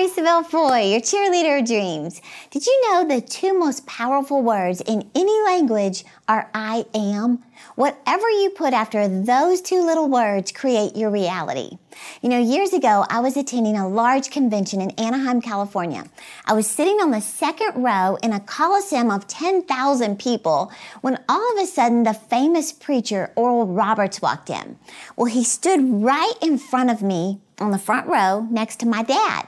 Terri Savelle Foy, your cheerleader of dreams. Did you know the two most powerful words in any language are I am? Whatever you put after those two little words create your reality. You know, years ago, I was attending a large convention in Anaheim, California. I was sitting on the second row in a coliseum of 10,000 people when all of a sudden the famous preacher Oral Roberts walked in. Well, he stood right in front of me on the front row next to my dad.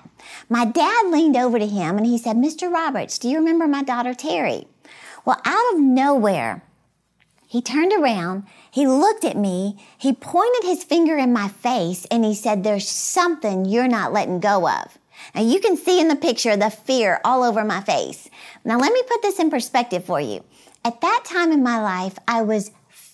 My dad leaned over to him and he said, Mr. Roberts, do you remember my daughter Terri? Well, out of nowhere, he turned around, he looked at me, he pointed his finger in my face, and he said, There's something you're not letting go of. Now you can see in the picture the fear all over my face. Now let me put this in perspective for you. At that time in my life, I was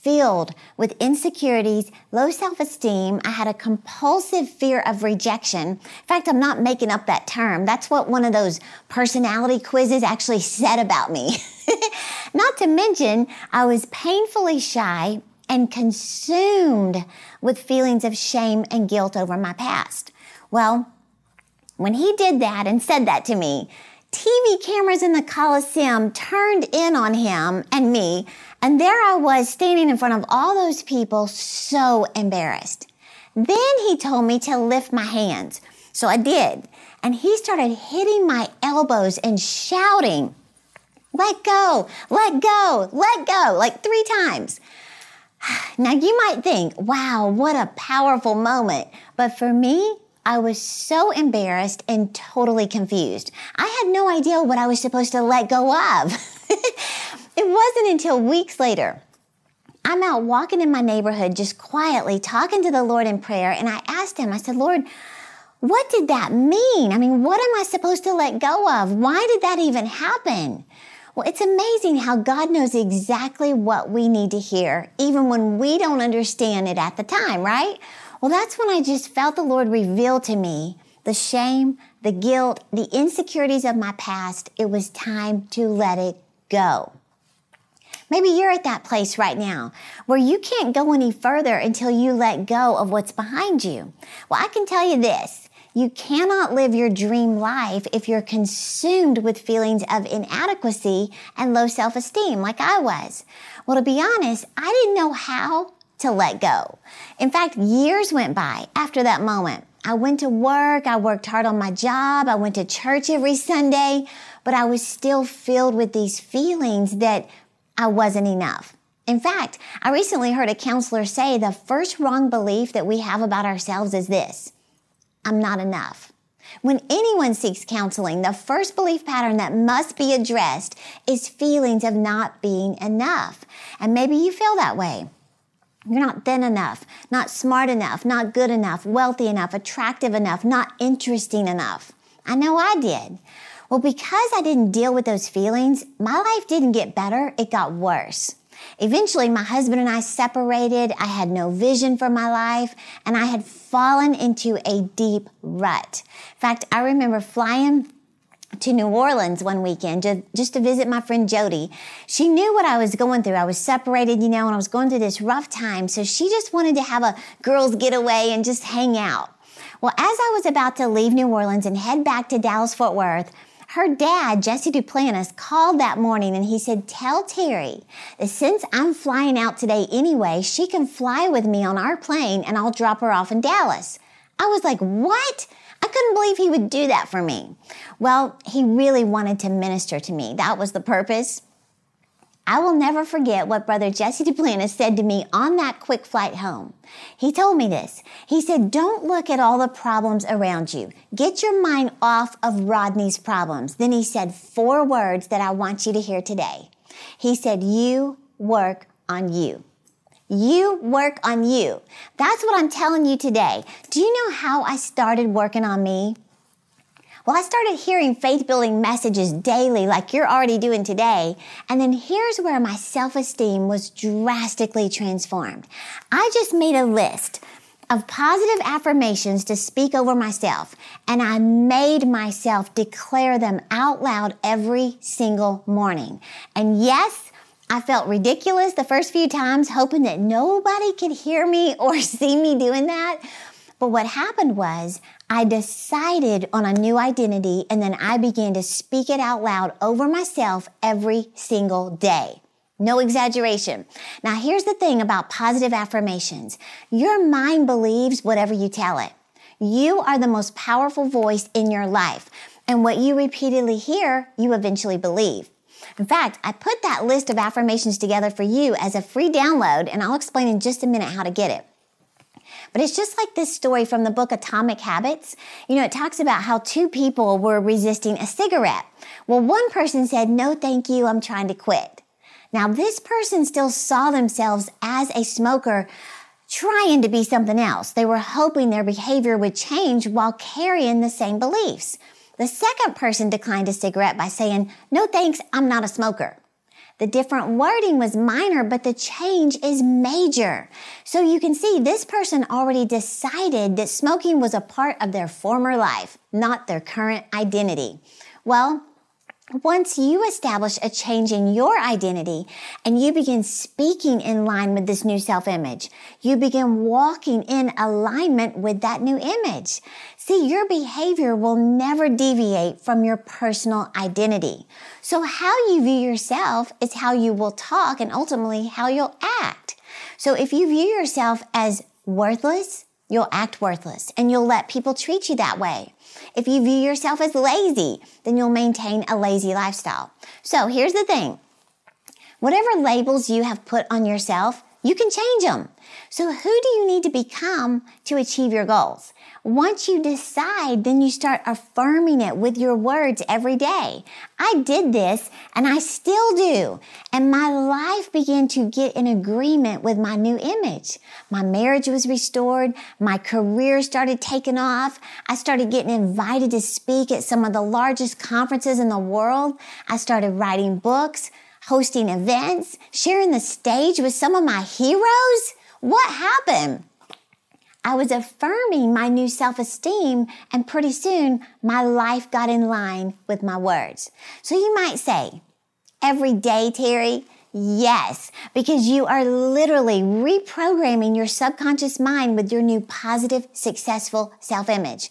filled with insecurities, low self esteem. I had a compulsive fear of rejection. In fact, I'm not making up that term. That's what one of those personality quizzes actually said about me. not to mention, I was painfully shy and consumed with feelings of shame and guilt over my past. Well, when he did that and said that to me, TV cameras in the Coliseum turned in on him and me and there I was standing in front of all those people, so embarrassed. Then he told me to lift my hands. So I did. And he started hitting my elbows and shouting, let go, let go, let go, like three times. Now you might think, wow, what a powerful moment. But for me, I was so embarrassed and totally confused. I had no idea what I was supposed to let go of. It wasn't until weeks later. I'm out walking in my neighborhood just quietly talking to the Lord in prayer and I asked him, I said, Lord, what did that mean? I mean, what am I supposed to let go of? Why did that even happen? Well, it's amazing how God knows exactly what we need to hear, even when we don't understand it at the time, right? Well, that's when I just felt the Lord reveal to me the shame, the guilt, the insecurities of my past. It was time to let it go. Maybe you're at that place right now where you can't go any further until you let go of what's behind you. Well, I can tell you this. You cannot live your dream life if you're consumed with feelings of inadequacy and low self-esteem like I was. Well, to be honest, I didn't know how to let go. In fact, years went by after that moment. I went to work, I worked hard on my job, I went to church every Sunday, but I was still filled with these feelings that I wasn't enough. In fact, I recently heard a counselor say the first wrong belief that we have about ourselves is this I'm not enough. When anyone seeks counseling, the first belief pattern that must be addressed is feelings of not being enough. And maybe you feel that way. You're not thin enough, not smart enough, not good enough, wealthy enough, attractive enough, not interesting enough. I know I did. Well, because I didn't deal with those feelings, my life didn't get better, it got worse. Eventually, my husband and I separated. I had no vision for my life, and I had fallen into a deep rut. In fact, I remember flying to New Orleans one weekend to, just to visit my friend Jody. She knew what I was going through. I was separated, you know, and I was going through this rough time. So she just wanted to have a girls' getaway and just hang out. Well, as I was about to leave New Orleans and head back to Dallas Fort Worth, her dad, Jesse Duplantis, called that morning and he said, Tell Terri that since I'm flying out today anyway, she can fly with me on our plane and I'll drop her off in Dallas. I was like, What? I couldn't believe he would do that for me. Well, he really wanted to minister to me. That was the purpose. I will never forget what Brother Jesse Duplantis said to me on that quick flight home. He told me this. He said, Don't look at all the problems around you. Get your mind off of Rodney's problems. Then he said four words that I want you to hear today. He said, You work on you. You work on you. That's what I'm telling you today. Do you know how I started working on me? Well, I started hearing faith building messages daily, like you're already doing today. And then here's where my self esteem was drastically transformed. I just made a list of positive affirmations to speak over myself, and I made myself declare them out loud every single morning. And yes, I felt ridiculous the first few times, hoping that nobody could hear me or see me doing that. But what happened was I decided on a new identity and then I began to speak it out loud over myself every single day. No exaggeration. Now, here's the thing about positive affirmations your mind believes whatever you tell it. You are the most powerful voice in your life, and what you repeatedly hear, you eventually believe. In fact, I put that list of affirmations together for you as a free download, and I'll explain in just a minute how to get it. But it's just like this story from the book Atomic Habits. You know, it talks about how two people were resisting a cigarette. Well, one person said, No, thank you, I'm trying to quit. Now, this person still saw themselves as a smoker trying to be something else. They were hoping their behavior would change while carrying the same beliefs. The second person declined a cigarette by saying, No thanks, I'm not a smoker. The different wording was minor, but the change is major. So you can see this person already decided that smoking was a part of their former life, not their current identity. Well, once you establish a change in your identity and you begin speaking in line with this new self image, you begin walking in alignment with that new image. See, your behavior will never deviate from your personal identity. So how you view yourself is how you will talk and ultimately how you'll act. So if you view yourself as worthless, you'll act worthless and you'll let people treat you that way. If you view yourself as lazy, then you'll maintain a lazy lifestyle. So here's the thing. Whatever labels you have put on yourself, you can change them. So who do you need to become to achieve your goals? Once you decide, then you start affirming it with your words every day. I did this and I still do. And my life began to get in agreement with my new image. My marriage was restored. My career started taking off. I started getting invited to speak at some of the largest conferences in the world. I started writing books hosting events, sharing the stage with some of my heroes? What happened? I was affirming my new self esteem, and pretty soon my life got in line with my words. So you might say, every day, Terri, Yes, because you are literally reprogramming your subconscious mind with your new positive, successful self image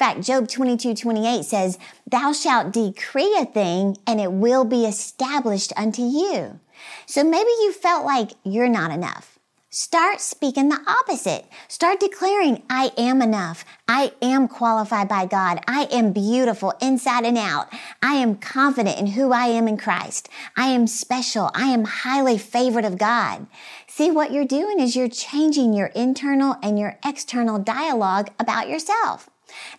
fact, Job 22, 28 says, Thou shalt decree a thing and it will be established unto you. So maybe you felt like you're not enough. Start speaking the opposite. Start declaring, I am enough. I am qualified by God. I am beautiful inside and out. I am confident in who I am in Christ. I am special. I am highly favored of God. See, what you're doing is you're changing your internal and your external dialogue about yourself.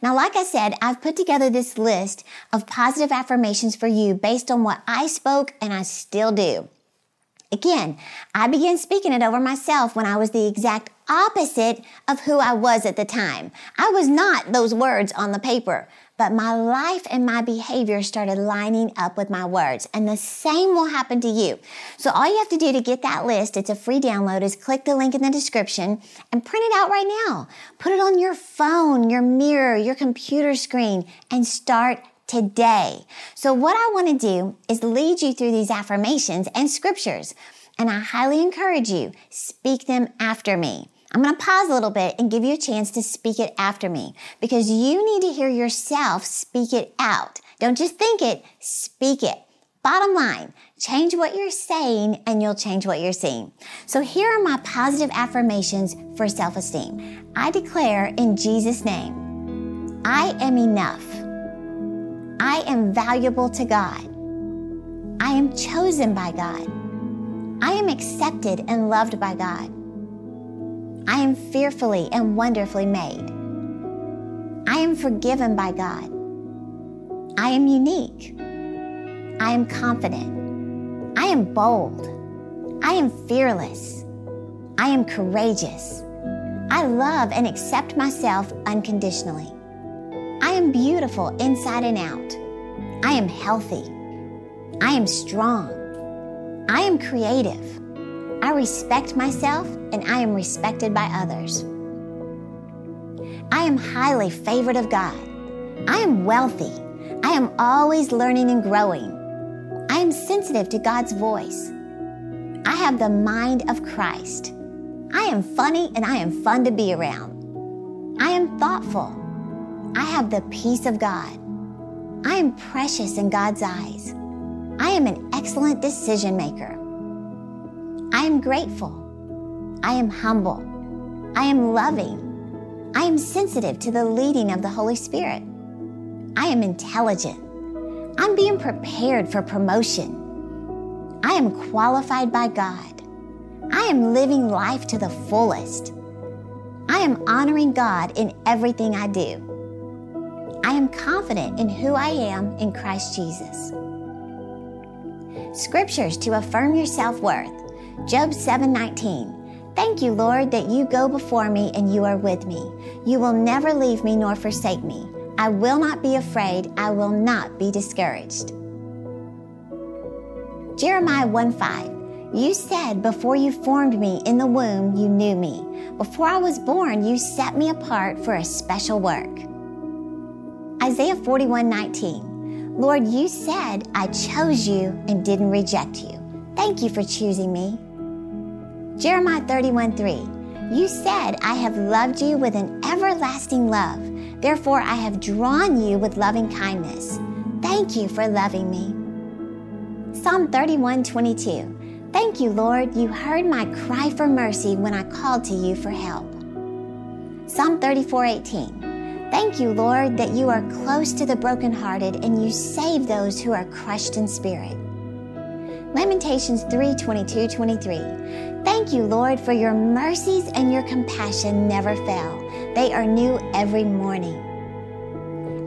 Now, like I said, I've put together this list of positive affirmations for you based on what I spoke and I still do. Again, I began speaking it over myself when I was the exact opposite of who I was at the time. I was not those words on the paper but my life and my behavior started lining up with my words. And the same will happen to you. So all you have to do to get that list, it's a free download, is click the link in the description and print it out right now. Put it on your phone, your mirror, your computer screen, and start today. So what I want to do is lead you through these affirmations and scriptures. And I highly encourage you, speak them after me. I'm going to pause a little bit and give you a chance to speak it after me because you need to hear yourself speak it out. Don't just think it, speak it. Bottom line, change what you're saying and you'll change what you're seeing. So here are my positive affirmations for self esteem. I declare in Jesus' name, I am enough. I am valuable to God. I am chosen by God. I am accepted and loved by God. I am fearfully and wonderfully made. I am forgiven by God. I am unique. I am confident. I am bold. I am fearless. I am courageous. I love and accept myself unconditionally. I am beautiful inside and out. I am healthy. I am strong. I am creative. I respect myself and I am respected by others. I am highly favored of God. I am wealthy. I am always learning and growing. I am sensitive to God's voice. I have the mind of Christ. I am funny and I am fun to be around. I am thoughtful. I have the peace of God. I am precious in God's eyes. I am an excellent decision maker. I am grateful. I am humble. I am loving. I am sensitive to the leading of the Holy Spirit. I am intelligent. I'm being prepared for promotion. I am qualified by God. I am living life to the fullest. I am honoring God in everything I do. I am confident in who I am in Christ Jesus. Scriptures to affirm your self-worth. Job 7:19. Thank you, Lord, that you go before me and you are with me. You will never leave me nor forsake me. I will not be afraid. I will not be discouraged. Jeremiah 1 5. You said, Before you formed me in the womb, you knew me. Before I was born, you set me apart for a special work. Isaiah 41 19. Lord, you said, I chose you and didn't reject you. Thank you for choosing me. Jeremiah 31 3. You said, I have loved you with an everlasting love. Therefore, I have drawn you with loving kindness. Thank you for loving me. Psalm 31 22. Thank you, Lord. You heard my cry for mercy when I called to you for help. Psalm 34 18. Thank you, Lord, that you are close to the brokenhearted and you save those who are crushed in spirit. Lamentations 3 22 23. Thank you, Lord, for your mercies and your compassion never fail. They are new every morning.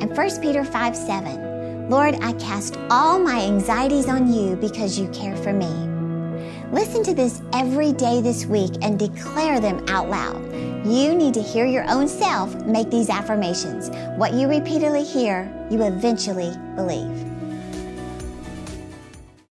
And 1 Peter 5 7. Lord, I cast all my anxieties on you because you care for me. Listen to this every day this week and declare them out loud. You need to hear your own self make these affirmations. What you repeatedly hear, you eventually believe.